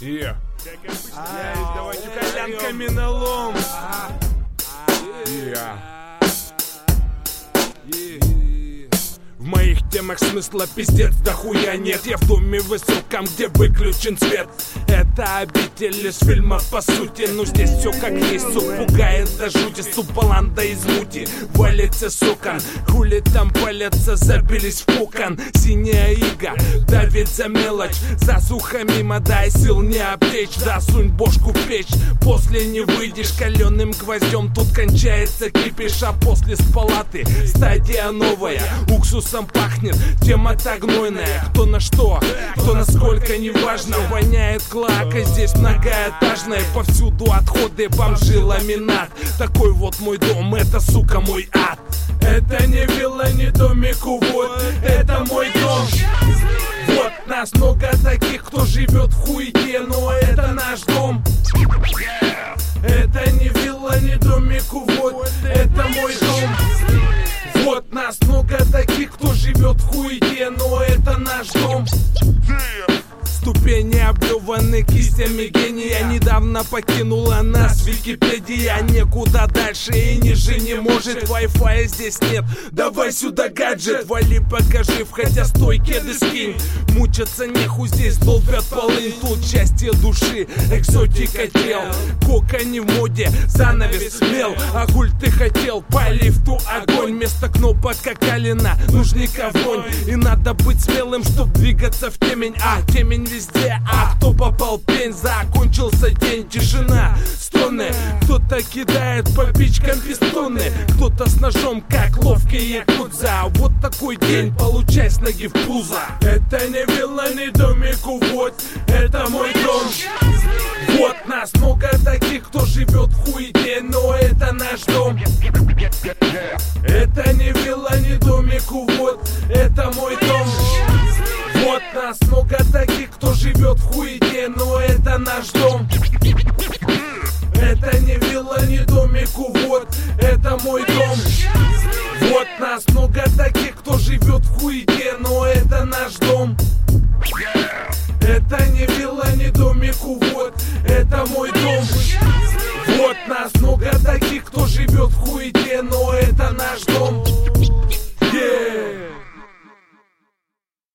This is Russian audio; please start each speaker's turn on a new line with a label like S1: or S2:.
S1: Yeah. Давайте коленками на лом. Yeah. В моих темах смысла пиздец да хуя нет. Я в доме высоком, где выключен свет. Это обитель из фильма по сути. Ну здесь все как есть, суп пугает до жути. Суп баланда из мути, валится с окон Хули там палятся, забились в кокон Синяя ига, давит за мелочь. Засуха мимо, дай сил не обтечь. Да сунь бошку в печь, после не выйдешь Каленым гвоздем тут кончается кипиш А после с палаты стадия новая. Уксусом пахнет, тема так гнойная. Кто на что, кто насколько, неважно Воняет клака, здесь многоэтажная Повсюду отходы, бомжи, ламинат Такой вот мой дом, это, сука, мой ад. Это не вилла, не домик, вот Это мой дом. Вот нас много таких, кто живет в хуйте Но это наш дом. Это не вилла, не домик, вот Это мой дом хуйте Но это наш дом Ступени облюваны кистями гения. Недавно покинула нас Википедия. Некуда дальше и ниже не может. Wi-Fi здесь нет. Давай сюда гаджет. Вали покажи, хотя стой кеды скинь. Мучаться нехуй здесь долбят полынь Тут счастье души, экзотика тел. Кока не в моде, занавес смел А гуль ты хотел, по лифту огонь. Вместо кнопок как калина, нужника вонь И надо быть смелым, чтоб двигаться в темень. А темень везде, а кто попал пень? Закончился день, тишина, стоны. Кто-то кидает по пичкам пистоны Кто-то с ножом, как ловкие якудза. Вот такой день, получай с ноги в пузо. Это не вилла, не домик, вот Это мой дом. Вот нас много таких, кто живет в хуете Но это наш дом. Это не вилла, не домик, вот Это мой дом. Вот нас много живет в хуете Но это наш дом. Это не вилла, не домик, вот Это мой дом. Вот нас много таких, кто живет в хуете Но это наш дом. Это не вилла, не домик, вот Это мой дом. Вот нас много таких, кто живет в хуете Но это наш дом